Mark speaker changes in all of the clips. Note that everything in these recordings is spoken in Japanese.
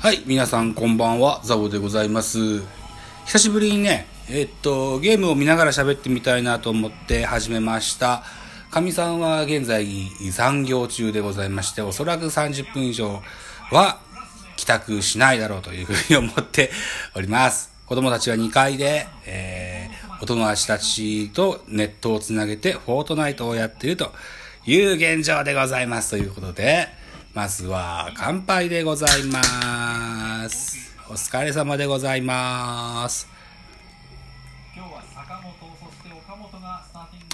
Speaker 1: はい、皆さんこんばんは、ザボでございます。久しぶりにね、えっと、ゲームを見ながら喋ってみたいなと思って始めました。かみさんは現在残業中でございまして、おそらく30分以上は帰宅しないだろうというふうに思っております。子供たちは2階で、えー、お友達たちとネットをつなげてフォートナイトをやっているという現状でございます。ということで、まずは乾杯でございます。お疲れ様でございます。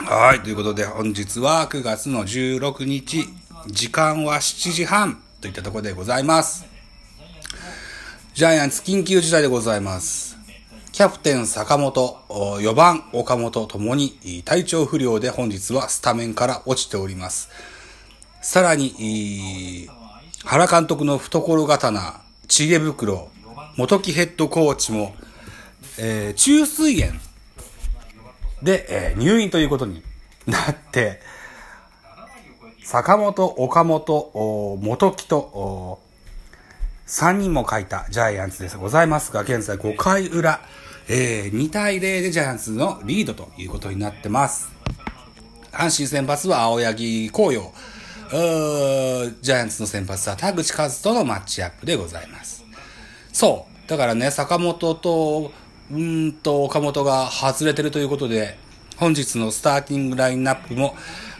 Speaker 2: は
Speaker 1: い、ということで本日は9月の16日、時間は7時半といったところでございます。ジャイアンツ緊急事態でございます。キャプテン坂本、4番岡本ともに体調不良で本日はスタメンから落ちております。さらに、原監督の懐刀、ちげ袋、元木ヘッドコーチも、えー中水炎で、えー入院ということになって、坂本、岡本、お元木と、3人も書いたジャイアンツですございますが、現在5回裏、えー2対0でジャイアンツのリードということになってます。阪神先発は青柳紅葉。ジャイアンツの先発は田口和人のマッチアップでございます。そう。だからね、坂本と、うんと、岡本が外れてるということで、本日のスターティングラインナップも、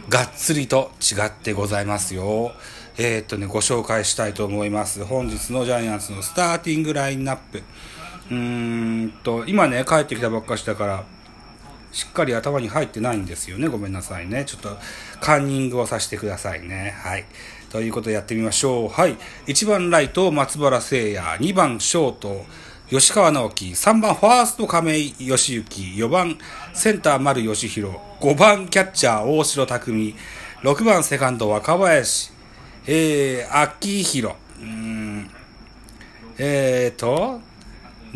Speaker 1: がっつりと違ってございますよ。えーっとね、ご紹介したいと思います。本日のジャイアンツのスターティングラインナップ。うーんと、今ね、帰ってきたばっかしだから、しっかり頭に入ってないんですよね。ごめんなさいね。ちょっとカンニングをさせてくださいね。はい。ということでやってみましょう。はい。1番ライト、松原聖也。2番ショート、吉川直樹。3番ファースト、亀井義行。4番センター、丸義弘。5番キャッチャー、大城匠。6番セカンド、若林。えー、秋広。うーん。えーと、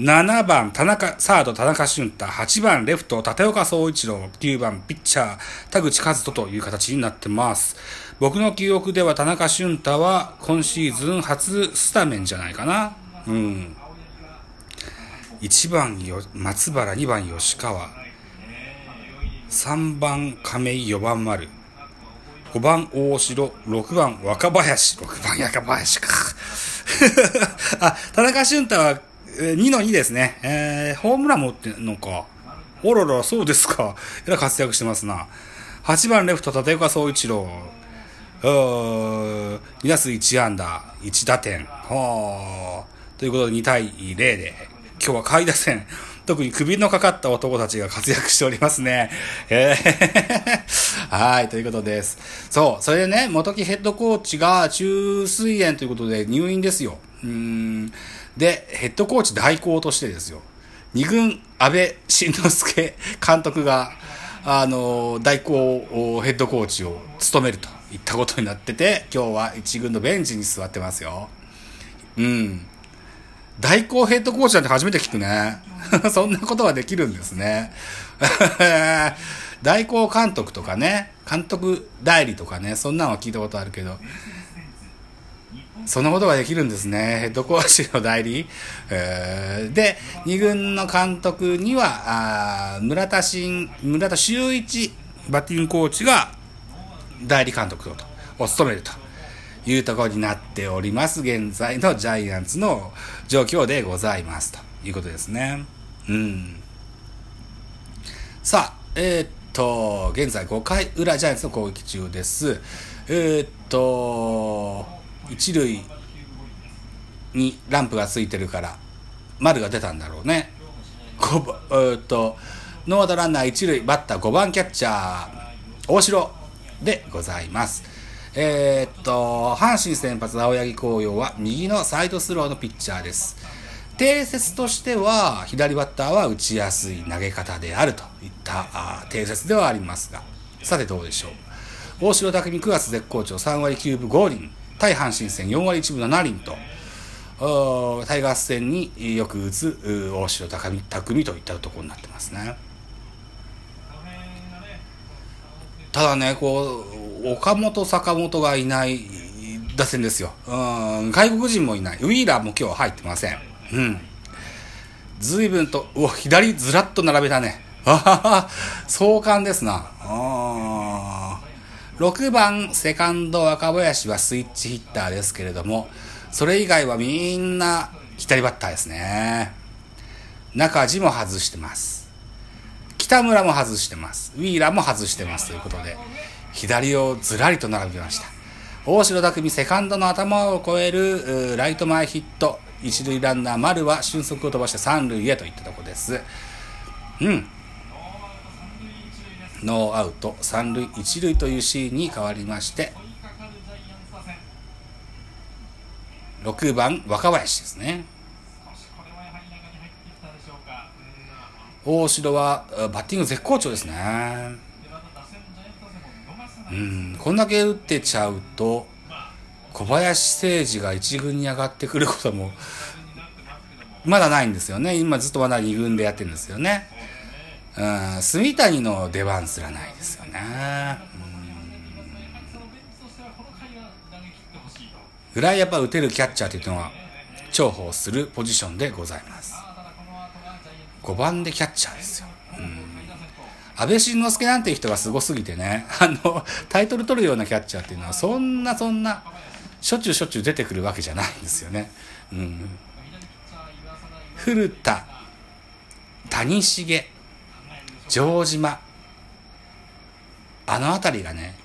Speaker 1: 7番、田中、サード、田中俊太。8番、レフト、立岡総一郎。9番、ピッチャー、田口和人という形になってます。僕の記憶では田中俊太は今シーズン初スタメンじゃないかな。うん。1番よ、松原、2番、吉川。3番、亀井、4番、丸。5番、大城。6番、若林。6番、若林か。あ、田中俊太は、えー2の2ですね。えー、ホームラン持ってんのか。おらら、そうですか。えら活躍してますな。8番レフト、立岡総一郎。うー2打数1安打、1打点。はあ。ということで2対0で、今日は下位打線、特に首のかかった男たちが活躍しておりますね。えー はい、ということです。そう、それでね、元木ヘッドコーチが中水炎ということで入院ですよ。うーん。で、ヘッドコーチ代行としてですよ。二軍安倍晋之助監督が、あの、代行ヘッドコーチを務めるといったことになってて、今日は一軍のベンチに座ってますよ。うん。代行ヘッドコーチなんて初めて聞くね。そんなことができるんですね。代行監督とかね、監督代理とかね、そんなのは聞いたことあるけど、そんなことができるんですね。ヘッドコーチの代理。えーで、二軍の監督には、あ村田新、村田修一バッティングコーチが代理監督をとを務めるというところになっております。現在のジャイアンツの状況でございますということですね。うん。さあ、えーっと、現在5回裏ジャイアンツの攻撃中です。えーっと、一塁にランプがついてるから、丸が出たんだろうね。えーっと、ノーアウトランナー一塁、バッター5番キャッチャー、大城でございます。えーっと、阪神先発青柳紅葉は右のサイドスローのピッチャーです。定説としては、左バッターは打ちやすい投げ方であるといったあ定説ではありますが、さてどうでしょう。大城匠9月絶好調3割9分5厘、対阪神戦4割1分7厘と、タイガース戦によく打つ大城匠匠といったところになってますね。ただね、こう、岡本、坂本がいない打線ですよ。外国人もいない。ウィーラーも今日は入ってません。うん。随分と、うわ、左ずらっと並べたね。あはは、壮観ですな。6番、セカンド若林はスイッチヒッターですけれども、それ以外はみんな左バッターですね。中地も外してます。北村も外してます。ウィーラーも外してますということで、左をずらりと並びました。大城匠セカンドの頭を越えるライト前ヒット。一塁ランナー丸は俊足を飛ばして三塁へといったとこです。うん。ノーアウト三塁一塁というシーンに変わりまして、6番若林ですね。大城はバッティング絶好調ですね。うん、こんだけ打ってちゃうと、小林誠司が一軍に上がってくることも、まだないんですよね。今ずっとまだ二軍でやってるんですよね。うん、住谷の出番すらないですよね。ぐらいやっぱ打てるキャッチャーというのは重宝するポジションでございます。5番でキャッチャーですよ。安倍晋之助なんていう人がすごすぎてね、あの、タイトル取るようなキャッチャーっていうのは、そんなそんな、しょっちゅうしょっちゅう出てくるわけじゃないんですよね。うん。古田、谷繁、城島、あの辺りがね、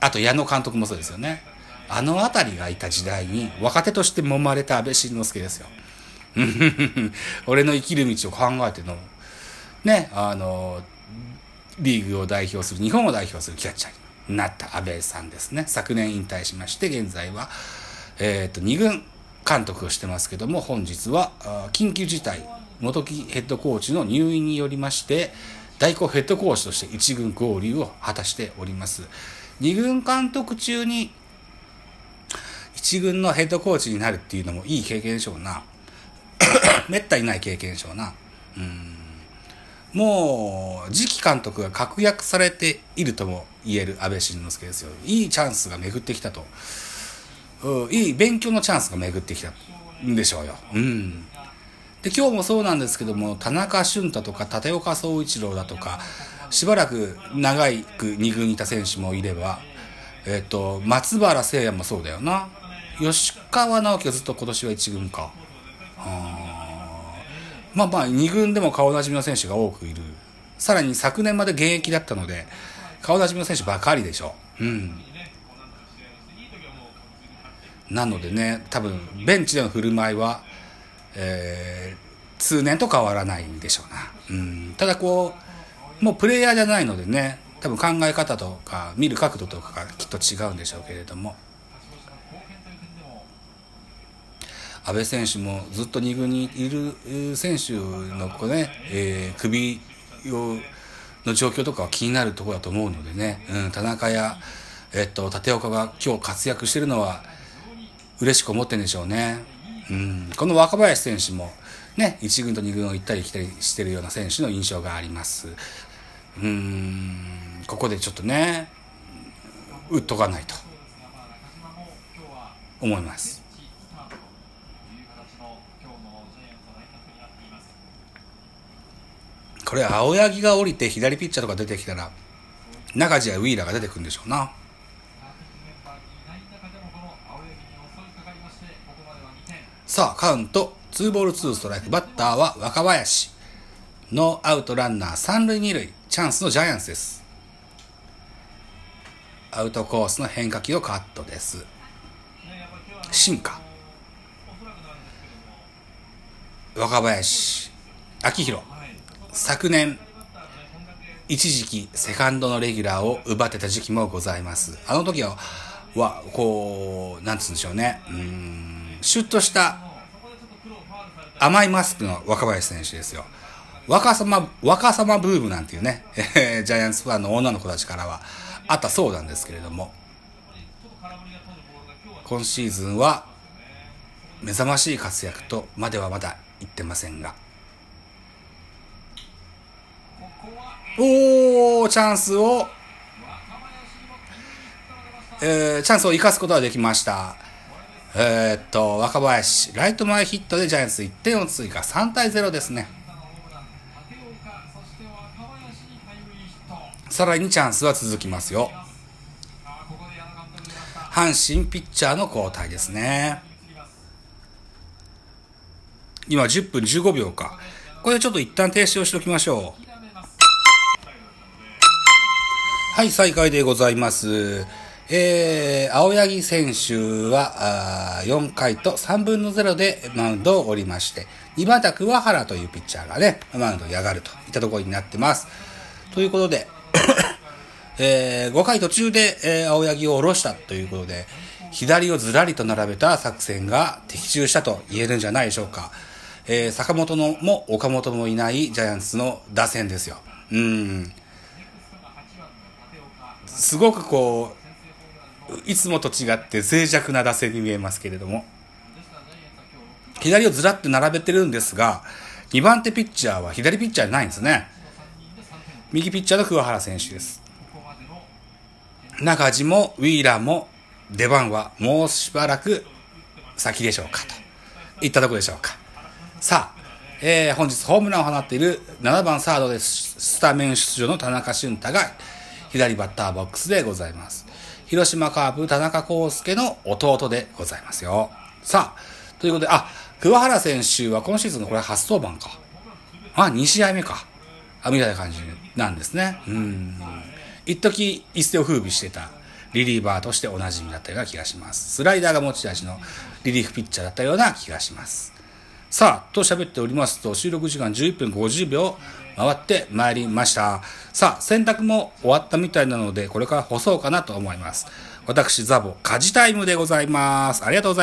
Speaker 1: あと矢野監督もそうですよね。あの辺りがいた時代に若手として揉まれた安倍晋之助ですよ。俺の生きる道を考えての、ね、あの、リーグを代表する、日本を代表するキャッチャーになった安倍さんですね。昨年引退しまして、現在は、えっ、と、二軍監督をしてますけども、本日は、緊急事態、元木ヘッドコーチの入院によりまして、代行ヘッドコーチとして一軍合流を果たしております。二軍監督中に、一軍のヘッドコーチになるっていうのもいい経験でしょうな。めったにない経験でしょうな。うんもう、次期監督が確約されているとも言える安倍晋之助ですよ。いいチャンスが巡ってきたと。いい勉強のチャンスが巡ってきたんでしょうよ。うん。で、今日もそうなんですけども、田中俊太とか立岡総一郎だとか、しばらく長いく二軍にいた選手もいれば、えっ、と、松原聖也もそうだよな。吉川直樹はずっと今年は一軍か。まあまあ、二軍でも顔なじみの選手が多くいる。さらに昨年まで現役だったので、顔なじみの選手ばかりでしょう。うん。なのでね、多分、ベンチでの振る舞いは、えー、通年と変わらないんでしょうな。うん。ただこう、もうプレイヤーじゃないのでね、多分考え方とか、見る角度とかがきっと違うんでしょうけれども、安倍選手もずっと2軍にいる選手のこね、えー首をの状況とかは気になるところだと思うのでね、うん、田中や、えっと、立岡が今日活躍してるのは嬉しく思ってるんでしょうね。うん、この若林選手もね、1軍と2軍を行ったり来たりしてるような選手の印象があります。うん、ここでちょっとね、打っとかないと思います。これ青柳が降りて左ピッチャーとか出てきたら中地やウィーラーが出てくるんでしょうなさあカウント2ボール2ストライクバッターは若林ノーアウトランナー三塁二塁チャンスのジャイアンツです。アウトコースの変化球をカットです。進化。若林秋広。昨年一時期セカンドのレギュラーを奪ってた時期もございます。あの時ははこうなんつうんでしょうね。うんシュッとした甘いマスクの若林選手ですよ。若さま若さまブームなんていうね ジャイアンツファンの女の子たちからはあったそうなんですけれども。今シーズンは目覚ましい活躍とまではまだ言ってませんが。おーチャンスを、えーチャンスを生かすことができました。えー、っと、若林、ライト前ヒットでジャイアンツ1点を追加、3対0ですね。さらにチャンスは続きますよ。阪神ピッチャーの交代ですね。今10分15秒か。これちょっと一旦停止をしておきましょう。はい、再開でございます。えー、青柳選手は、あ4回と3分の0でマウンドを降りまして、2番手桑原というピッチャーがね、マウンドに上がるといったところになってます。ということで、えー5回途中で、えー青柳を下ろしたということで、左をずらりと並べた作戦が的中したと言えるんじゃないでしょうか。えー坂本のも岡本もいないジャイアンツの打線ですよ。うん。すごくこう、いつもと違って脆弱な打線に見えますけれども、左をずらって並べてるんですが、2番手ピッチャーは左ピッチャーじゃないんですね。右ピッチャーの桑原選手です。中地もウィーラーも出番はもうしばらく先でしょうかといったところでしょうか。さあ、えー本日ホームランを放っている7番サードで。スタメン出場の田中俊太が左バッターボックスでございます。広島カープ田中康介の弟でございますよ。さあ、ということで、あ、桑原選手は今シーズンのこれ初登板か。あ、2試合目か。あ、みたいな感じなんですね。うん。一時一世を風靡してたリリーバーとしておなじみだったような気がします。スライダーが持ち味のリリーフピッチャーだったような気がします。さあ、と喋っておりますと、収録時間11分50秒回ってまいりました。さあ、洗濯も終わったみたいなので、これから干そうかなと思います。私、ザボ、家事タイムでございます。ありがとうございます。